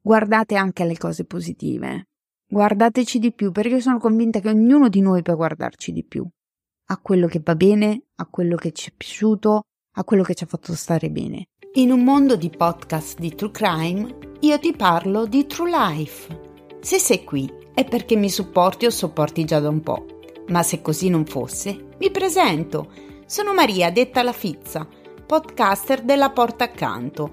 guardate anche alle cose positive. Guardateci di più perché sono convinta che ognuno di noi può guardarci di più. A quello che va bene, a quello che ci è piaciuto, a quello che ci ha fatto stare bene. In un mondo di podcast di True Crime, io ti parlo di True Life. Se sei qui è perché mi supporti o sopporti già da un po'. Ma se così non fosse, mi presento. Sono Maria, detta la Fizza, podcaster della Porta Accanto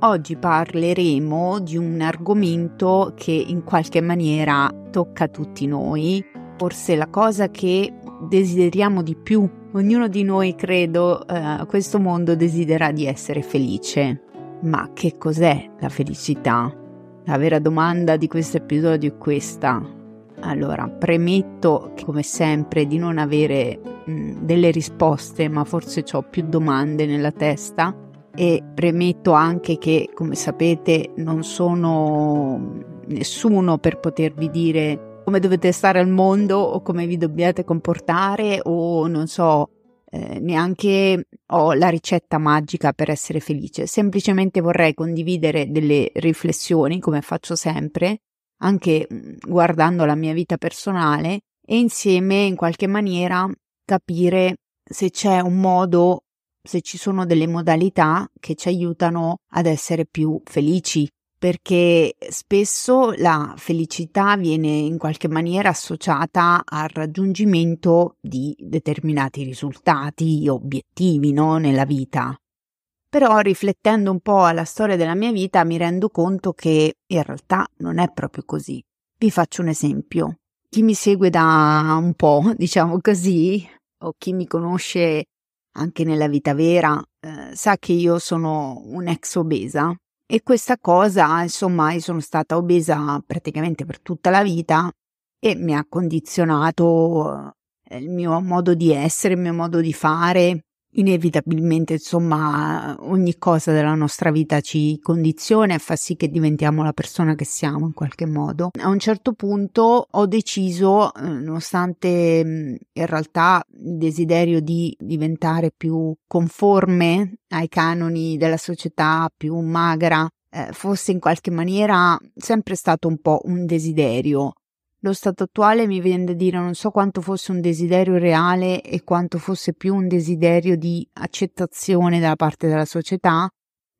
Oggi parleremo di un argomento che in qualche maniera tocca tutti noi, forse la cosa che desideriamo di più. Ognuno di noi, credo, eh, a questo mondo desidera di essere felice. Ma che cos'è la felicità? La vera domanda di questo episodio è questa. Allora, premetto come sempre di non avere mh, delle risposte, ma forse ho più domande nella testa e premetto anche che, come sapete, non sono nessuno per potervi dire come dovete stare al mondo o come vi dobbiate comportare o non so, eh, neanche ho la ricetta magica per essere felice. Semplicemente vorrei condividere delle riflessioni, come faccio sempre, anche mm, guardando la mia vita personale e insieme in qualche maniera capire se c'è un modo se ci sono delle modalità che ci aiutano ad essere più felici, perché spesso la felicità viene in qualche maniera associata al raggiungimento di determinati risultati, obiettivi, no? nella vita. Però riflettendo un po' alla storia della mia vita mi rendo conto che in realtà non è proprio così. Vi faccio un esempio. Chi mi segue da un po', diciamo così, o chi mi conosce anche nella vita vera, eh, sa che io sono un'ex obesa e questa cosa, insomma, io sono stata obesa praticamente per tutta la vita e mi ha condizionato eh, il mio modo di essere, il mio modo di fare, inevitabilmente, insomma, ogni cosa della nostra vita ci condiziona e fa sì che diventiamo la persona che siamo in qualche modo. A un certo punto ho deciso, eh, nonostante mm, in realtà il desiderio di diventare più conforme ai canoni della società, più magra, eh, fosse in qualche maniera sempre stato un po' un desiderio lo stato attuale mi viene da dire non so quanto fosse un desiderio reale e quanto fosse più un desiderio di accettazione da parte della società,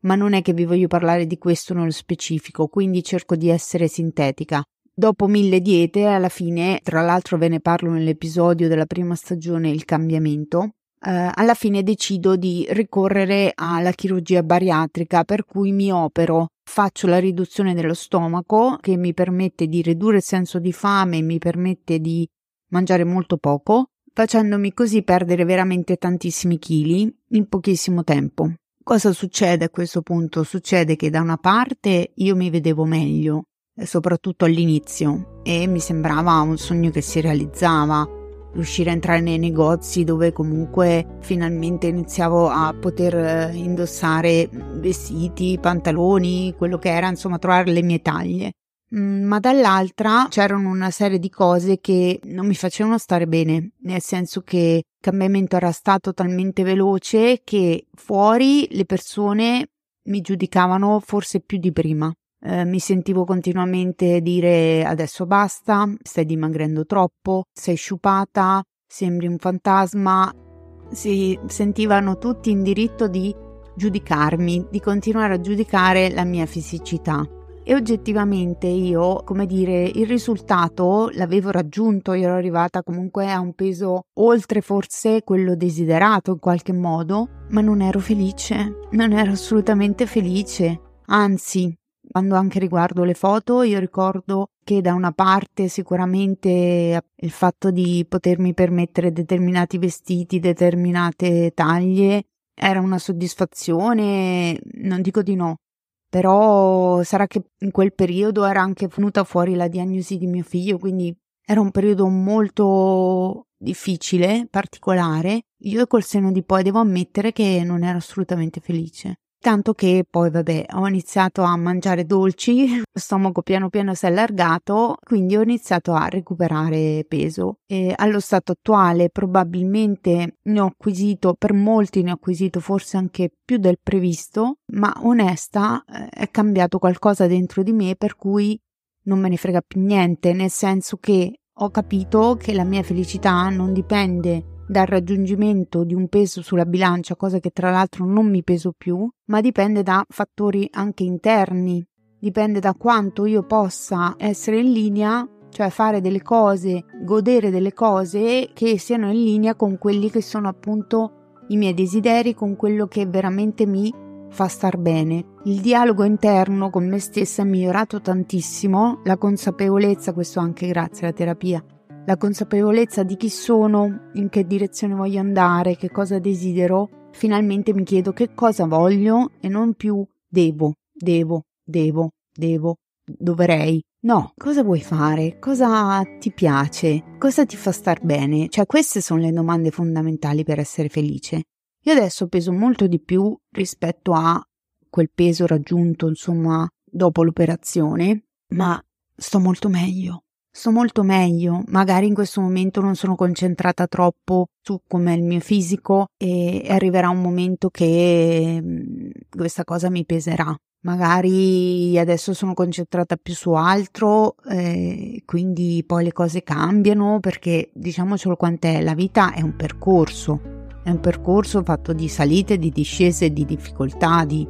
ma non è che vi voglio parlare di questo nello specifico, quindi cerco di essere sintetica. Dopo mille diete, alla fine, tra l'altro ve ne parlo nell'episodio della prima stagione Il cambiamento, eh, alla fine decido di ricorrere alla chirurgia bariatrica per cui mi opero faccio la riduzione dello stomaco che mi permette di ridurre il senso di fame mi permette di mangiare molto poco, facendomi così perdere veramente tantissimi chili in pochissimo tempo. Cosa succede a questo punto? Succede che da una parte io mi vedevo meglio, soprattutto all'inizio, e mi sembrava un sogno che si realizzava, riuscire a entrare nei negozi dove comunque finalmente iniziavo a poter eh, indossare vestiti, pantaloni, quello che era, insomma, trovare le mie taglie. Mm, ma dall'altra c'erano una serie di cose che non mi facevano stare bene, nel senso che il cambiamento era stato talmente veloce che fuori le persone mi giudicavano forse più di prima. Eh, mi sentivo continuamente dire adesso basta, stai dimagrendo troppo, sei sciupata, sembri un fantasma. Si sentivano tutti in diritto di giudicarmi, di continuare a giudicare la mia fisicità. E oggettivamente io, come dire, il risultato l'avevo raggiunto, io ero arrivata comunque a un peso oltre forse quello desiderato in qualche modo, ma non ero felice, non ero assolutamente felice. Anzi, quando anche riguardo le foto, io ricordo che da una parte sicuramente il fatto di potermi permettere determinati vestiti, determinate taglie, era una soddisfazione, non dico di no, però sarà che in quel periodo era anche venuta fuori la diagnosi di mio figlio, quindi era un periodo molto difficile, particolare. Io col seno di poi devo ammettere che non ero assolutamente felice. Tanto che poi, vabbè, ho iniziato a mangiare dolci, lo stomaco piano piano si è allargato, quindi ho iniziato a recuperare peso. E allo stato attuale probabilmente ne ho acquisito, per molti ne ho acquisito forse anche più del previsto, ma onesta eh, è cambiato qualcosa dentro di me per cui non me ne frega più niente, nel senso che ho capito che la mia felicità non dipende dal raggiungimento di un peso sulla bilancia, cosa che tra l'altro non mi peso più, ma dipende da fattori anche interni, dipende da quanto io possa essere in linea, cioè fare delle cose, godere delle cose che siano in linea con quelli che sono appunto i miei desideri, con quello che veramente mi fa star bene. Il dialogo interno con me stessa è migliorato tantissimo, la consapevolezza, questo anche grazie alla terapia, la consapevolezza di chi sono, in che direzione voglio andare, che cosa desidero, finalmente mi chiedo che cosa voglio e non più devo, devo, devo, devo, dovrei. No, cosa vuoi fare? Cosa ti piace? Cosa ti fa star bene? Cioè, queste sono le domande fondamentali per essere felice. Io adesso peso molto di più rispetto a quel peso raggiunto, insomma, dopo l'operazione, ma sto molto meglio sto molto meglio, magari in questo momento non sono concentrata troppo su com'è il mio fisico e arriverà un momento che mm, questa cosa mi peserà. Magari adesso sono concentrata più su altro, eh, quindi poi le cose cambiano perché diciamocelo quant'è, la vita è un percorso, è un percorso fatto di salite, di discese, di difficoltà, di,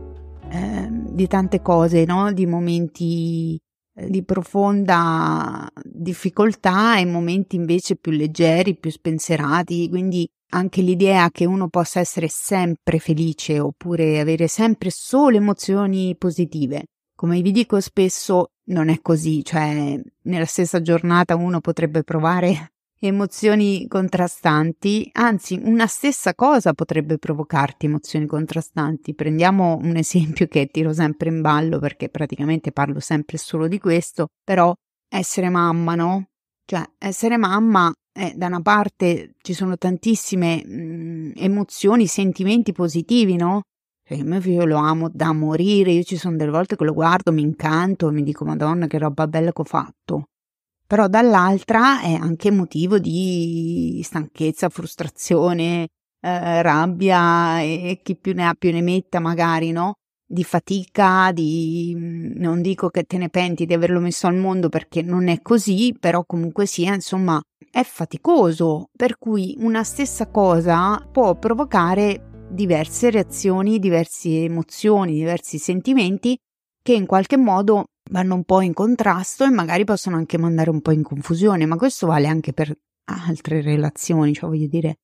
eh, di tante cose, no? di momenti di profonda difficoltà e momenti invece più leggeri, più spensierati, quindi anche l'idea che uno possa essere sempre felice oppure avere sempre solo emozioni positive. Come vi dico spesso, non è così, cioè nella stessa giornata uno potrebbe provare emozioni contrastanti, anzi una stessa cosa potrebbe provocarti emozioni contrastanti. Prendiamo un esempio che tiro sempre in ballo perché praticamente parlo sempre solo di questo, però essere mamma, no? Cioè essere mamma eh, da una parte ci sono tantissime mh, mm, emozioni, sentimenti positivi, no? Cioè, mio figlio lo amo da morire, io ci sono delle volte che lo guardo, mi incanto mi dico Madonna che roba bella che ho fatto però dall'altra è anche motivo di stanchezza, frustrazione, eh, rabbia e chi più ne ha più ne metta magari, no? Di fatica, di non dico che te ne penti di averlo messo al mondo perché non è così, però comunque sia, insomma, è faticoso, per cui una stessa cosa può provocare diverse reazioni, diverse emozioni, diversi sentimenti che in qualche modo vanno un po' in contrasto e magari possono anche mandare un po' in confusione, ma questo vale anche per altre relazioni, cioè voglio dire,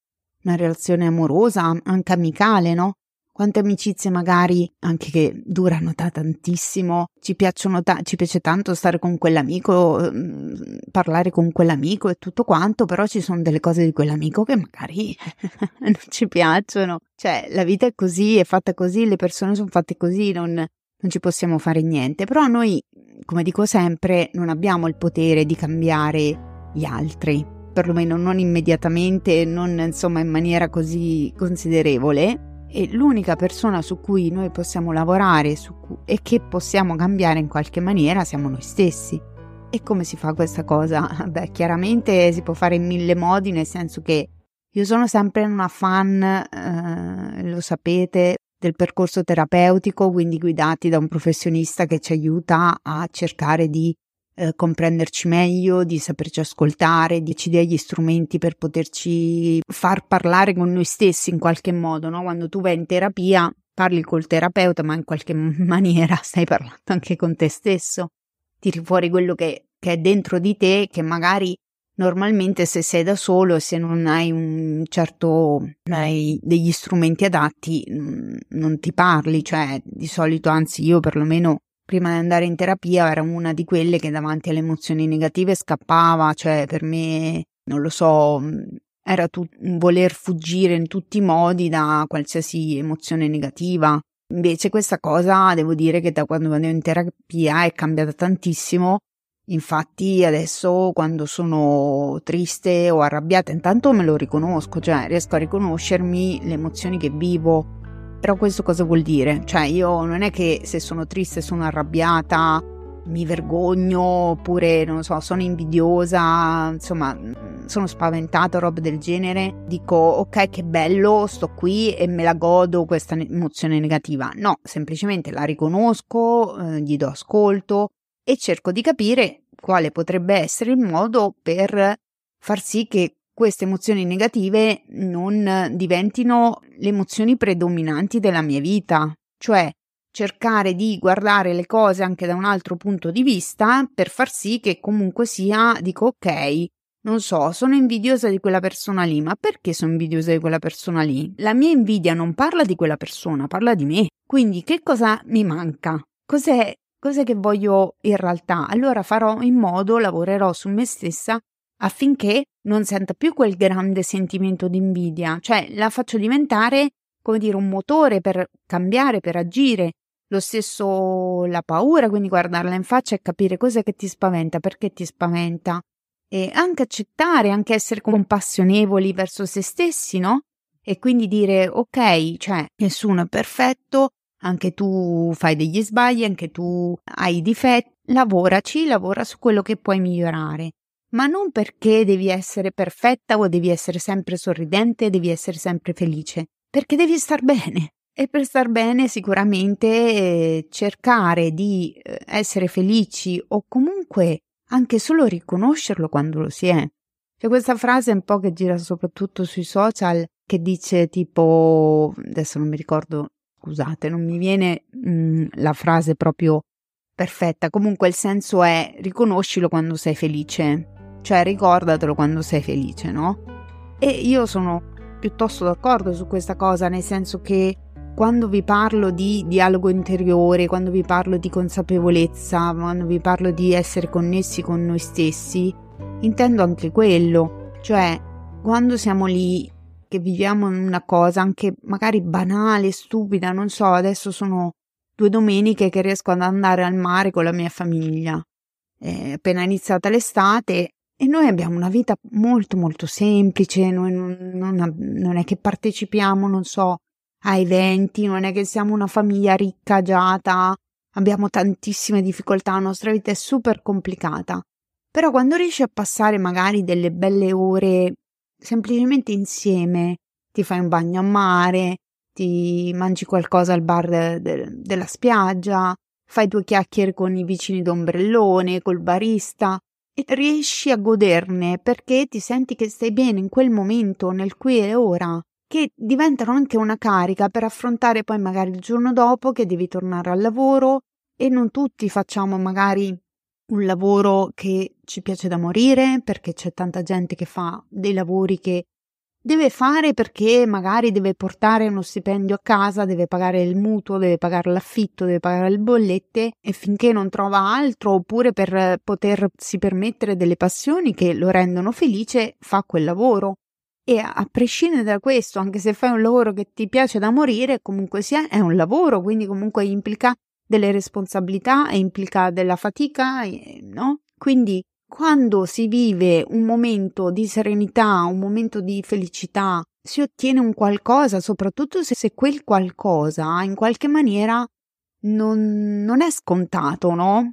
una relazione amorosa, anche amicale, no? Quante amicizie magari anche che durano da tantissimo, ci piacciono ta- ci piace tanto stare con quell'amico, mm, parlare con quell'amico e tutto quanto, però ci sono delle cose di quell'amico che magari non ci piacciono. Cioè, la vita è così, è fatta così, le persone sono fatte così, non, non ci possiamo fare niente, però noi, come dico sempre, non abbiamo il potere di cambiare gli altri, perlomeno non immediatamente, non insomma in maniera così considerevole. E l'unica persona su cui noi possiamo lavorare cui, e che possiamo cambiare in qualche maniera siamo noi stessi. E come si fa questa cosa? Beh, chiaramente si può fare in mille modi, nel senso che io sono sempre una fan, eh, lo sapete, del percorso terapeutico, quindi guidati da un professionista che ci aiuta a cercare di eh, comprenderci meglio, di saperci ascoltare, di ci dare gli strumenti per poterci far parlare con noi stessi in qualche modo, no? Quando tu vai in terapia parli col terapeuta, ma in qualche maniera stai parlando anche con te stesso, tiri fuori quello che, che è dentro di te, che magari Normalmente se sei da solo e se non hai un certo hai degli strumenti adatti mm, non ti parli, cioè di solito anzi io perlomeno prima di andare in terapia ero una di quelle che davanti alle emozioni negative scappava, cioè per me non lo so, mm, era tu- voler fuggire in tutti i modi da qualsiasi emozione negativa Invece questa cosa devo dire che da quando vado in terapia è cambiata tantissimo. Infatti adesso quando sono triste o arrabbiata intanto me lo riconosco, cioè riesco a riconoscermi le emozioni che vivo. Però questo cosa vuol dire? Cioè io non è che se sono triste sono arrabbiata, mi vergogno oppure non so, sono invidiosa, insomma, sono spaventata o roba del genere, dico ok che bello, sto qui e me la godo questa emozione negativa. No, semplicemente la riconosco, eh, gli do ascolto e cerco di capire quale potrebbe essere il modo per far sì che queste emozioni negative non diventino le emozioni predominanti della mia vita. Cioè, cercare di guardare le cose anche da un altro punto di vista per far sì che comunque sia, dico ok, non so, sono invidiosa di quella persona lì, ma perché sono invidiosa di quella persona lì? La mia invidia non parla di quella persona, parla di me. Quindi che cosa mi manca? Cos'è, cos'è che voglio in realtà? Allora farò in modo, lavorerò su me stessa affinché non senta più quel grande sentimento di invidia, cioè la faccio diventare, come dire, un motore per cambiare, per agire, lo stesso la paura, quindi guardarla in faccia e capire cos'è che ti spaventa, perché ti spaventa. E anche accettare, anche essere compassionevoli verso se stessi, no? E quindi dire, ok, cioè, nessuno è perfetto, anche tu fai degli sbagli, anche tu hai difetti, lavoraci, lavora su quello che puoi migliorare. Ma non perché devi essere perfetta o devi essere sempre sorridente, devi essere sempre felice, perché devi star bene. E per star bene sicuramente eh, cercare di eh, essere felici o comunque anche solo riconoscerlo quando lo si è. C'è questa frase un po' che gira soprattutto sui social che dice tipo, adesso non mi ricordo, scusate, non mi viene mh, mm, la frase proprio perfetta, comunque il senso è riconoscilo quando sei felice, cioè ricordatelo quando sei felice, no? E io sono piuttosto d'accordo su questa cosa, nel senso che quando vi parlo di dialogo interiore, quando vi parlo di consapevolezza, quando vi parlo di essere connessi con noi stessi, intendo anche quello, cioè quando siamo lì che viviamo una cosa anche magari banale, stupida, non so, adesso sono due domeniche che riesco ad andare al mare con la mia famiglia. È appena iniziata l'estate e noi abbiamo una vita molto molto semplice, noi non, non, non è che partecipiamo, non so, a eventi, non è che siamo una famiglia ricca, agiata, abbiamo tantissime difficoltà, la nostra vita è super complicata. Però quando riesci a passare magari delle belle ore semplicemente insieme, ti fai un bagno a mare, ti mangi qualcosa al bar de- de- della spiaggia, fai due chiacchiere con i vicini d'ombrellone, col barista e riesci a goderne perché ti senti che stai bene in quel momento, nel qui e ora che diventano anche una carica per affrontare poi magari il giorno dopo che devi tornare al lavoro e non tutti facciamo magari un lavoro che ci piace da morire perché c'è tanta gente che fa dei lavori che deve fare perché magari deve portare uno stipendio a casa, deve pagare il mutuo, deve pagare l'affitto, deve pagare le bollette e finché non trova altro oppure per potersi permettere delle passioni che lo rendono felice fa quel lavoro. E a prescindere da questo, anche se fai un lavoro che ti piace da morire, comunque sia, è un lavoro, quindi comunque implica delle responsabilità e implica della fatica, no? Quindi quando si vive un momento di serenità, un momento di felicità, si ottiene un qualcosa, soprattutto se, se quel qualcosa in qualche maniera non, non è scontato, no?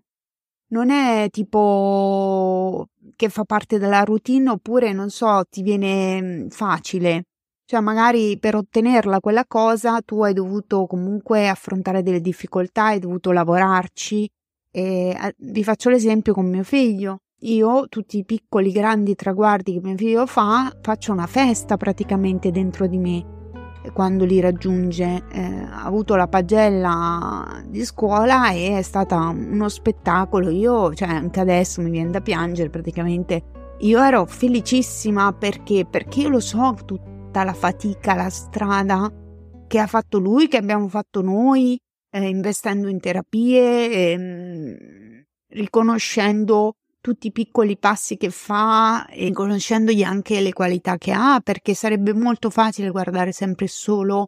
Non è tipo che fa parte della routine oppure, non so, ti viene facile. Cioè, magari per ottenerla quella cosa tu hai dovuto comunque affrontare delle difficoltà, hai dovuto lavorarci. E vi faccio l'esempio con mio figlio. Io, tutti i piccoli, grandi traguardi che mio figlio fa, faccio una festa praticamente dentro di me quando li raggiunge. Eh, ha avuto la pagella di scuola e è stato uno spettacolo. Io, cioè, anche adesso mi viene da piangere praticamente. Io ero felicissima perché, perché io lo so tutta la fatica, la strada che ha fatto lui, che abbiamo fatto noi, eh, investendo in terapie, eh, riconoscendo tutti i piccoli passi che fa e conoscendogli anche le qualità che ha, perché sarebbe molto facile guardare sempre solo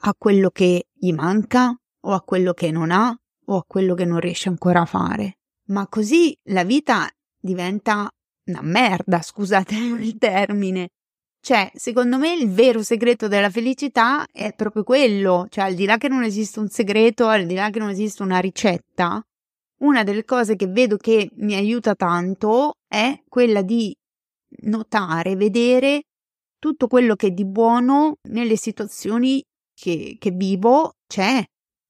a quello che gli manca o a quello che non ha o a quello che non riesce ancora a fare. Ma così la vita diventa una merda, scusate il termine. Cioè, secondo me il vero segreto della felicità è proprio quello, cioè al di là che non esiste un segreto, al di là che non esiste una ricetta, una delle cose che vedo che mi aiuta tanto è quella di notare, vedere tutto quello che di buono nelle situazioni che, che vivo c'è.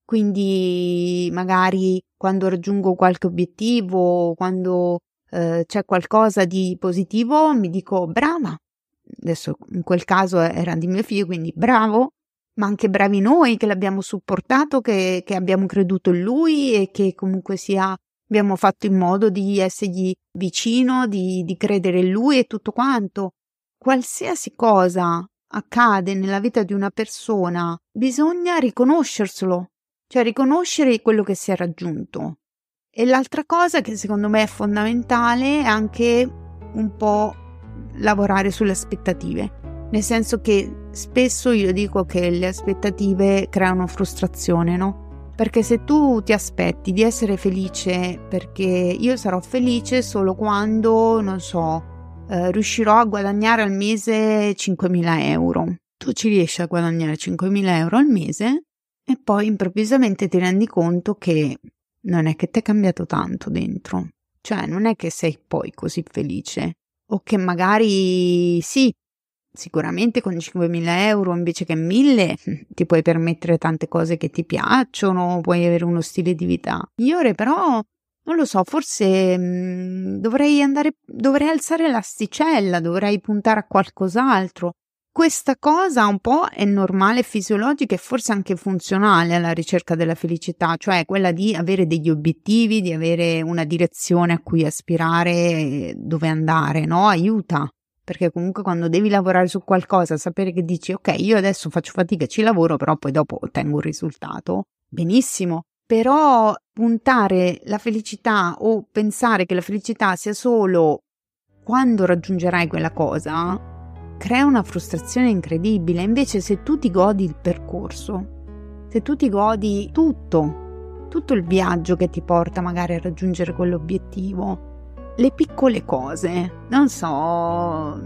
Quindi magari quando raggiungo qualche obiettivo, quando eh, c'è qualcosa di positivo, mi dico brava. Adesso in quel caso era di mio figlio, quindi bravo, ma anche bravi noi che l'abbiamo supportato, che, che abbiamo creduto in lui e che comunque sia abbiamo fatto in modo di essergli vicino, di, di credere in lui e tutto quanto. Qualsiasi cosa accade nella vita di una persona, bisogna riconoscerselo, cioè riconoscere quello che si è raggiunto. E l'altra cosa che secondo me è fondamentale è anche un po' lavorare sulle aspettative. Nel senso che spesso io dico che le aspettative creano frustrazione, no? Perché se tu ti aspetti di essere felice perché io sarò felice solo quando, non so, eh, riuscirò a guadagnare al mese 5.000 euro. Tu ci riesci a guadagnare 5.000 euro al mese e poi improvvisamente ti rendi conto che non è che ti è cambiato tanto dentro. Cioè, non è che sei poi così felice. O che magari sì, sicuramente con 5.000 euro invece che 1.000 ti puoi permettere tante cose che ti piacciono, puoi avere uno stile di vita migliore, però non lo so, forse mh, mm, dovrei andare, dovrei alzare l'asticella, dovrei puntare a qualcos'altro. Questa cosa un po' è normale, fisiologica e forse anche funzionale alla ricerca della felicità, cioè quella di avere degli obiettivi, di avere una direzione a cui aspirare, dove andare, no? Aiuta perché comunque quando devi lavorare su qualcosa, sapere che dici ok, io adesso faccio fatica, ci lavoro, però poi dopo ottengo un risultato, benissimo. Però puntare la felicità o pensare che la felicità sia solo quando raggiungerai quella cosa crea una frustrazione incredibile. Invece, se tu ti godi il percorso, se tu ti godi tutto, tutto il viaggio che ti porta magari a raggiungere quell'obiettivo, le piccole cose, non so,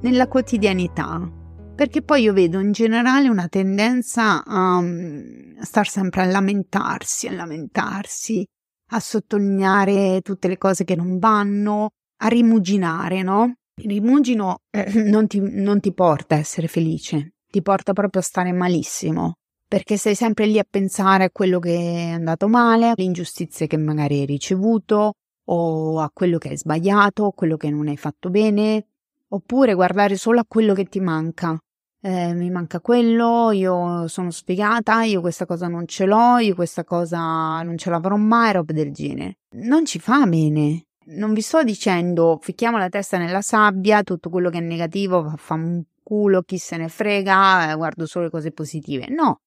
nella quotidianità. Perché poi io vedo in generale una tendenza a mm, star sempre a lamentarsi, a lamentarsi, a sottolineare tutte le cose che non vanno, a rimuginare, no? Il rimugino eh, non, ti, non ti porta a essere felice, ti porta proprio a stare malissimo, perché sei sempre lì a pensare a quello che è andato male, alle ingiustizie che magari hai ricevuto, o a quello che hai sbagliato, a quello che non hai fatto bene, oppure guardare solo a quello che ti manca. Eh, mi manca quello, io sono spiegata, io questa cosa non ce l'ho, io questa cosa non ce l'avrò mai, roba del genere. Non ci fa bene. Non vi sto dicendo ficchiamo la testa nella sabbia, tutto quello che è negativo fa un culo, chi se ne frega, eh, guardo solo le cose positive. No,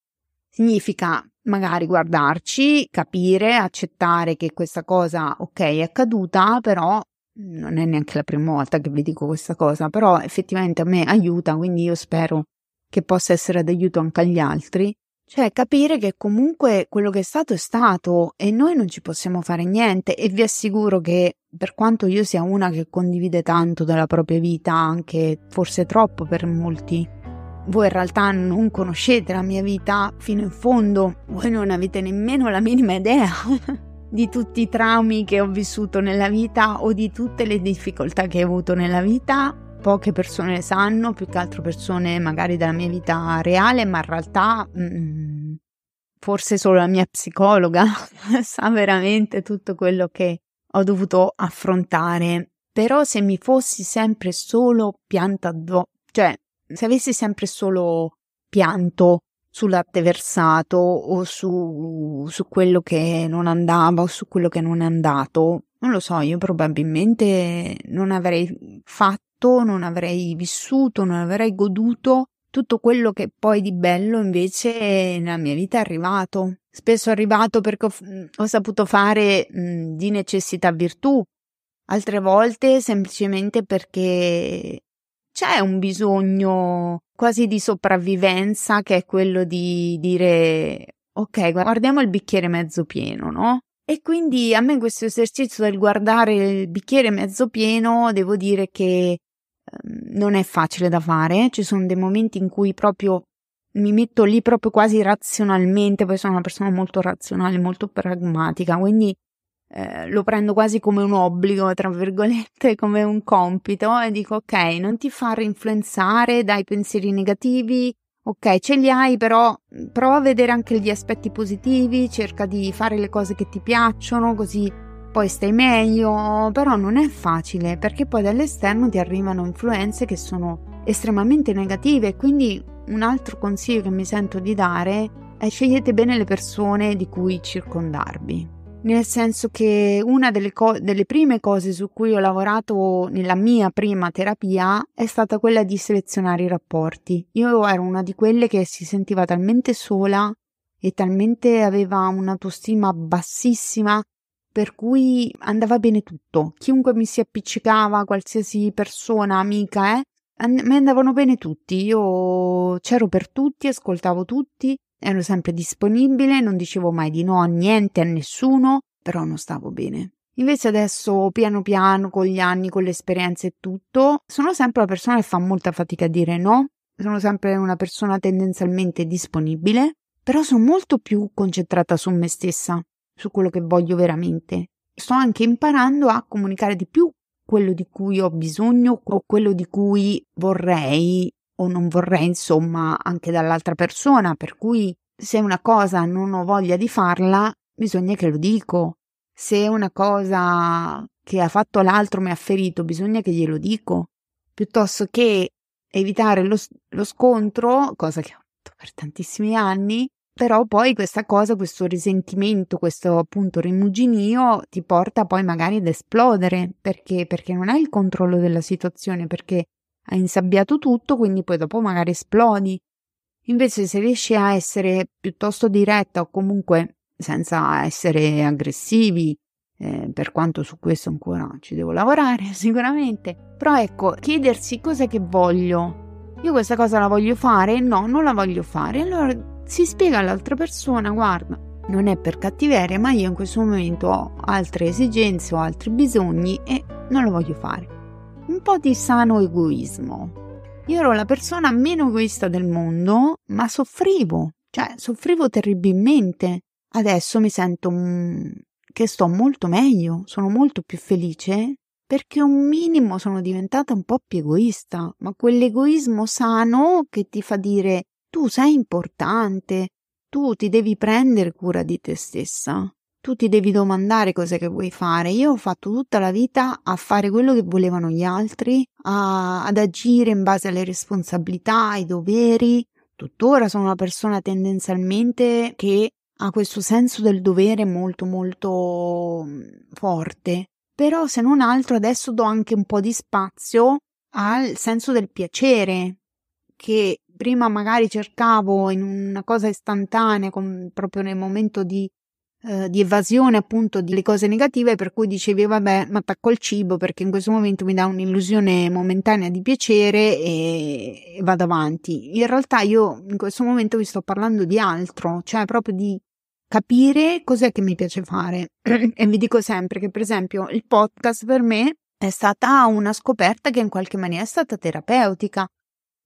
significa magari guardarci, capire, accettare che questa cosa, ok, è accaduta, però non è neanche la prima volta che vi dico questa cosa, però effettivamente a me aiuta, quindi io spero che possa essere d'aiuto anche agli altri. Cioè capire che comunque quello che è stato è stato e noi non ci possiamo fare niente e vi assicuro che per quanto io sia una che condivide tanto della propria vita, anche forse troppo per molti, voi in realtà non conoscete la mia vita fino in fondo, voi non avete nemmeno la minima idea di tutti i traumi che ho vissuto nella vita o di tutte le difficoltà che ho avuto nella vita. Poche persone sanno, più che altro persone magari della mia vita reale, ma in realtà mm, forse solo la mia psicologa sa veramente tutto quello che ho dovuto affrontare. Però se mi fossi sempre solo pianta addosso, cioè se avessi sempre solo pianto sul latte versato o su, su quello che non andava o su quello che non è andato, non lo so, io probabilmente non avrei fatto, non avrei vissuto, non avrei goduto tutto quello che poi di bello invece nella mia vita è arrivato. Spesso è arrivato perché ho, ho saputo fare mh, di necessità virtù, altre volte semplicemente perché c'è un bisogno quasi di sopravvivenza che è quello di dire ok, guardiamo il bicchiere mezzo pieno, no? E quindi a me questo esercizio del guardare il bicchiere mezzo pieno, devo dire che non è facile da fare, ci sono dei momenti in cui proprio mi metto lì proprio quasi razionalmente, poi sono una persona molto razionale, molto pragmatica, quindi eh, lo prendo quasi come un obbligo, tra virgolette, come un compito e dico ok, non ti far influenzare dai pensieri negativi, ok, ce li hai, però prova a vedere anche gli aspetti positivi, cerca di fare le cose che ti piacciono, così poi stai meglio, però non è facile perché poi dall'esterno ti arrivano influenze che sono estremamente negative, quindi un altro consiglio che mi sento di dare è scegliete bene le persone di cui circondarvi. Nel senso che una delle, co- delle prime cose su cui ho lavorato nella mia prima terapia è stata quella di selezionare i rapporti. Io ero una di quelle che si sentiva talmente sola e talmente aveva un'autostima bassissima per cui andava bene tutto. Chiunque mi si appiccicava, qualsiasi persona, amica, eh, and- mi andavano bene tutti. Io c'ero per tutti, ascoltavo tutti, ero sempre disponibile, non dicevo mai di no a niente, a nessuno, però non stavo bene. Invece adesso, piano piano, con gli anni, con l'esperienza e tutto, sono sempre una persona che fa molta fatica a dire no, sono sempre una persona tendenzialmente disponibile, però sono molto più concentrata su me stessa, su quello che voglio veramente. Sto anche imparando a comunicare di più quello di cui ho bisogno o quello di cui vorrei o non vorrei, insomma, anche dall'altra persona, per cui se una cosa non ho voglia di farla, bisogna che lo dico. Se una cosa che ha fatto l'altro mi ha ferito, bisogna che glielo dico, piuttosto che evitare lo, lo scontro, cosa che ho fatto per tantissimi anni, però poi questa cosa, questo risentimento, questo appunto rimuginio ti porta poi magari ad esplodere perché, perché non hai il controllo della situazione, perché hai insabbiato tutto, quindi poi dopo magari esplodi. Invece se riesci a essere piuttosto diretta o comunque senza essere aggressivi, eh, per quanto su questo ancora ci devo lavorare sicuramente, però ecco, chiedersi cos'è che voglio. Io questa cosa la voglio fare? No, non la voglio fare. Allora si spiega all'altra persona, guarda, non è per cattiveria, ma io in questo momento ho altre esigenze, ho altri bisogni e non lo voglio fare. Un po' di sano egoismo. Io ero la persona meno egoista del mondo, ma soffrivo, cioè soffrivo terribilmente. Adesso mi sento che sto molto meglio, sono molto più felice perché un minimo sono diventata un po' più egoista, ma quell'egoismo sano che ti fa dire tu sei importante, tu ti devi prendere cura di te stessa, tu ti devi domandare cos'è che vuoi fare. Io ho fatto tutta la vita a fare quello che volevano gli altri, a, ad agire in base alle responsabilità, ai doveri. Tuttora sono una persona tendenzialmente che ha questo senso del dovere molto molto mm, forte. Però se non altro adesso do anche un po' di spazio al senso del piacere, che prima magari cercavo in una cosa istantanea, con, proprio nel momento di, eh, di, evasione appunto delle cose negative, per cui dicevi vabbè, mi attacco al cibo perché in questo momento mi dà un'illusione momentanea di piacere e, e vado avanti. In realtà io in questo momento vi sto parlando di altro, cioè proprio di capire cos'è che mi piace fare. e vi dico sempre che per esempio il podcast per me è stata una scoperta che in qualche maniera è stata terapeutica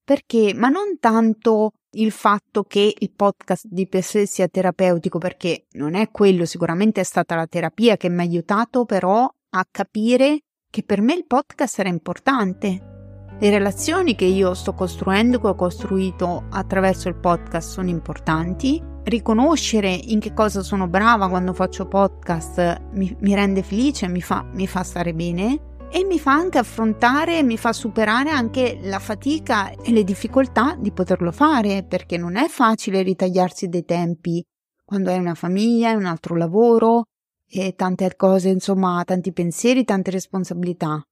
perché? Ma non tanto il fatto che il podcast di per sé sia terapeutico, perché non è quello, sicuramente è stata la terapia che mi ha aiutato però a capire che per me il podcast era importante. Le relazioni che io sto costruendo, che ho costruito attraverso il podcast, sono importanti. Riconoscere in che cosa sono brava quando faccio podcast mi, mi rende felice, mi fa, mi fa stare bene e mi fa anche affrontare, mi fa superare anche la fatica e le difficoltà di poterlo fare, perché non è facile ritagliarsi dei tempi quando hai una famiglia, un altro lavoro e tante cose, insomma, tanti pensieri, tante responsabilità.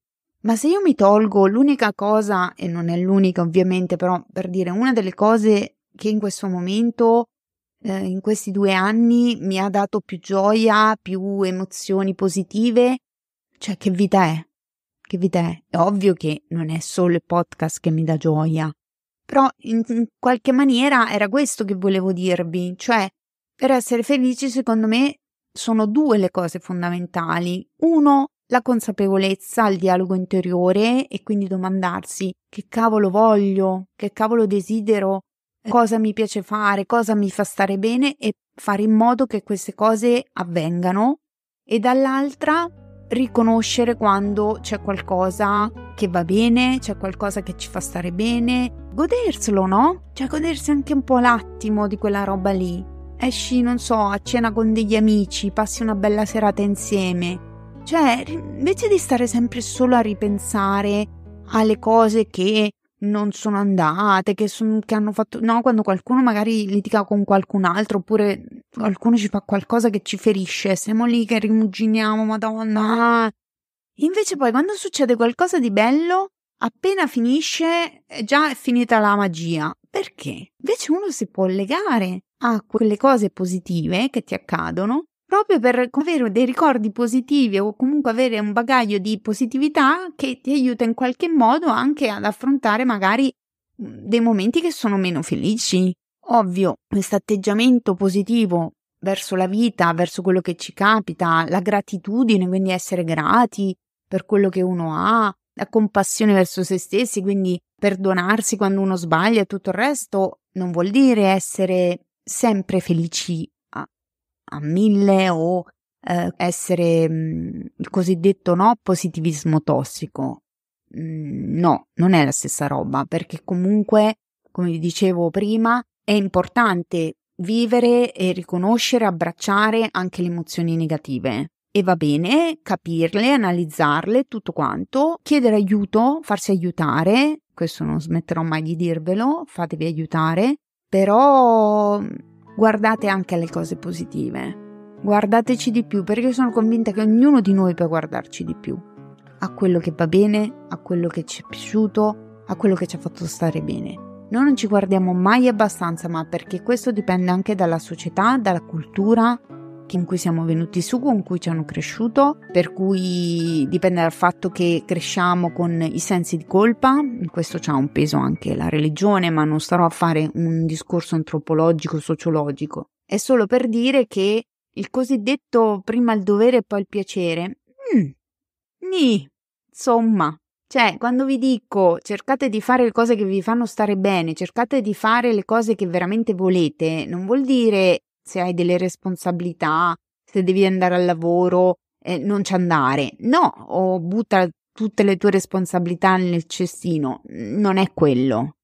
Ma se io mi tolgo l'unica cosa, e non è l'unica ovviamente, però per dire una delle cose che in questo momento, eh, in questi due anni, mi ha dato più gioia, più emozioni positive, cioè che vita è? Vi dà. È ovvio che non è solo il podcast che mi dà gioia, però in, in qualche maniera era questo che volevo dirvi, cioè per essere felici secondo me sono due le cose fondamentali. Uno, la consapevolezza, il dialogo interiore e quindi domandarsi che cavolo voglio, che cavolo desidero, cosa mi piace fare, cosa mi fa stare bene? e fare in modo che queste cose avvengano. E dall'altra riconoscere quando c'è qualcosa che va bene, c'è qualcosa che ci fa stare bene, goderselo, no? Cioè godersi anche un po' l'attimo di quella roba lì. Esci, non so, a cena con degli amici, passi una bella serata insieme. Cioè, invece di stare sempre solo a ripensare alle cose che non sono andate, che, son, che hanno fatto... No, quando qualcuno magari litiga con qualcun altro oppure qualcuno ci fa qualcosa che ci ferisce, siamo lì che rimuginiamo, madonna. Invece poi quando succede qualcosa di bello, appena finisce, già è finita la magia. Perché? Invece uno si può legare a quelle cose positive che ti accadono proprio per avere dei ricordi positivi o comunque avere un bagaglio di positività che ti aiuta in qualche modo anche ad affrontare magari dei momenti che sono meno felici. Ovvio, questo atteggiamento positivo verso la vita, verso quello che ci capita, la gratitudine, quindi essere grati per quello che uno ha, la compassione verso se stessi, quindi perdonarsi quando uno sbaglia e tutto il resto, non vuol dire essere sempre felici a mille o eh, essere mh, mm, il cosiddetto no positivismo tossico. Mm, no, non è la stessa roba, perché comunque, come vi dicevo prima, è importante vivere e riconoscere, abbracciare anche le emozioni negative. E va bene capirle, analizzarle, tutto quanto, chiedere aiuto, farsi aiutare, questo non smetterò mai di dirvelo, fatevi aiutare, però guardate anche alle cose positive. Guardateci di più perché sono convinta che ognuno di noi può guardarci di più. A quello che va bene, a quello che ci è piaciuto, a quello che ci ha fatto stare bene. Noi non ci guardiamo mai abbastanza, ma perché questo dipende anche dalla società, dalla cultura in cui siamo venuti su, con cui ci hanno cresciuto, per cui dipende dal fatto che cresciamo con i sensi di colpa, questo c'ha un peso anche la religione, ma non starò a fare un discorso antropologico, sociologico. È solo per dire che il cosiddetto prima il dovere e poi il piacere, mm, ni, insomma, cioè, quando vi dico cercate di fare le cose che vi fanno stare bene, cercate di fare le cose che veramente volete, non vuol dire se hai delle responsabilità, se devi andare al lavoro, eh, non ci andare. No, o butta tutte le tue responsabilità nel cestino. Non è quello.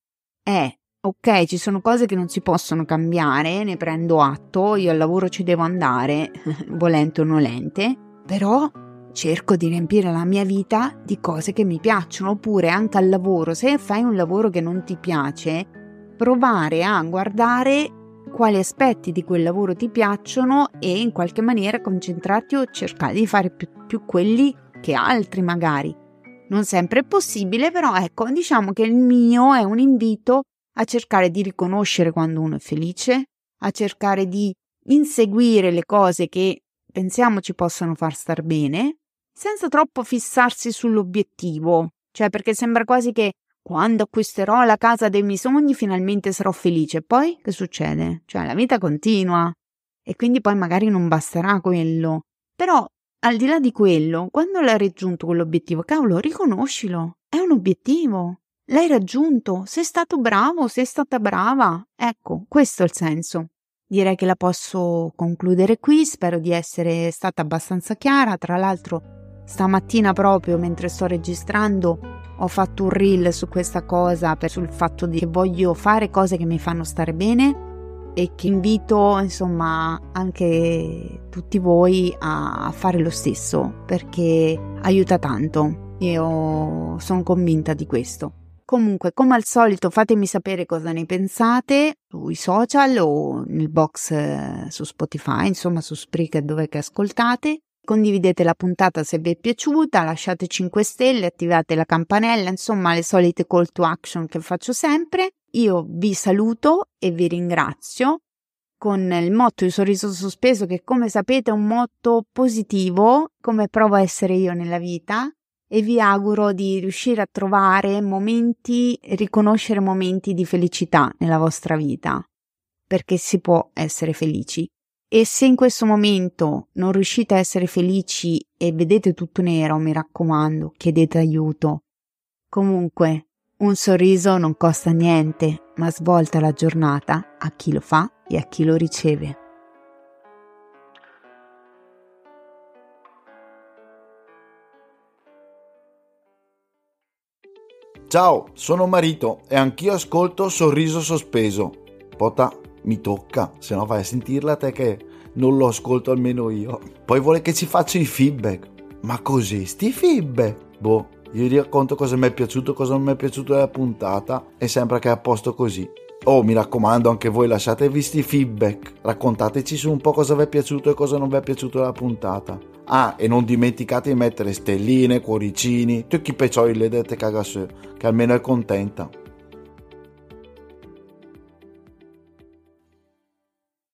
È ok, ci sono cose che non si possono cambiare, ne prendo atto, io al lavoro ci devo andare, volente o nolente, però cerco di riempire la mia vita di cose che mi piacciono, oppure anche al lavoro, se fai un lavoro che non ti piace, provare a guardare quali aspetti di quel lavoro ti piacciono e in qualche maniera concentrarti o cercare di fare più, più quelli che altri magari. Non sempre è possibile, però ecco, diciamo che il mio è un invito a cercare di riconoscere quando uno è felice, a cercare di inseguire le cose che pensiamo ci possano far star bene, senza troppo fissarsi sull'obiettivo, cioè perché sembra quasi che quando acquisterò la casa dei miei sogni finalmente sarò felice. Poi che succede? Cioè la vita continua e quindi poi magari non basterà quello. Però al di là di quello, quando l'hai raggiunto quell'obiettivo, cavolo, riconoscilo. È un obiettivo. L'hai raggiunto, sei stato bravo, sei stata brava. Ecco, questo è il senso. Direi che la posso concludere qui, spero di essere stata abbastanza chiara. Tra l'altro, stamattina proprio mentre sto registrando ho fatto un reel su questa cosa, per, sul fatto di che voglio fare cose che mi fanno stare bene e che invito insomma anche tutti voi a fare lo stesso perché aiuta tanto. Io sono convinta di questo. Comunque, come al solito, fatemi sapere cosa ne pensate sui social o nel box eh, su Spotify, insomma su Spreaker dove che ascoltate. Condividete la puntata se vi è piaciuta, lasciate 5 stelle, attivate la campanella, insomma le solite call to action che faccio sempre. Io vi saluto e vi ringrazio con il motto di sorriso sospeso che come sapete è un motto positivo, come provo a essere io nella vita e vi auguro di riuscire a trovare momenti, riconoscere momenti di felicità nella vostra vita, perché si può essere felici. E se in questo momento non riuscite a essere felici e vedete tutto nero, mi raccomando, chiedete aiuto. Comunque, un sorriso non costa niente, ma svolta la giornata a chi lo fa e a chi lo riceve. Ciao, sono Marito e anch'io ascolto Sorriso Sospeso. Pota, mi tocca, se no vai a sentirla te che non lo ascolto almeno io. Poi vuole che ci faccia i feedback. Ma così, sti feedback? Boh, vi racconto cosa mi è piaciuto, cosa non mi è piaciuto della puntata e sembra che è a posto così. Oh, mi raccomando, anche voi lasciatevi sti feedback. Raccontateci su un po' cosa vi è piaciuto e cosa non vi è piaciuto della puntata. Ah, e non dimenticate di mettere stelline, cuoricini, tutti i peccioli le dette cagasù, che almeno è contenta.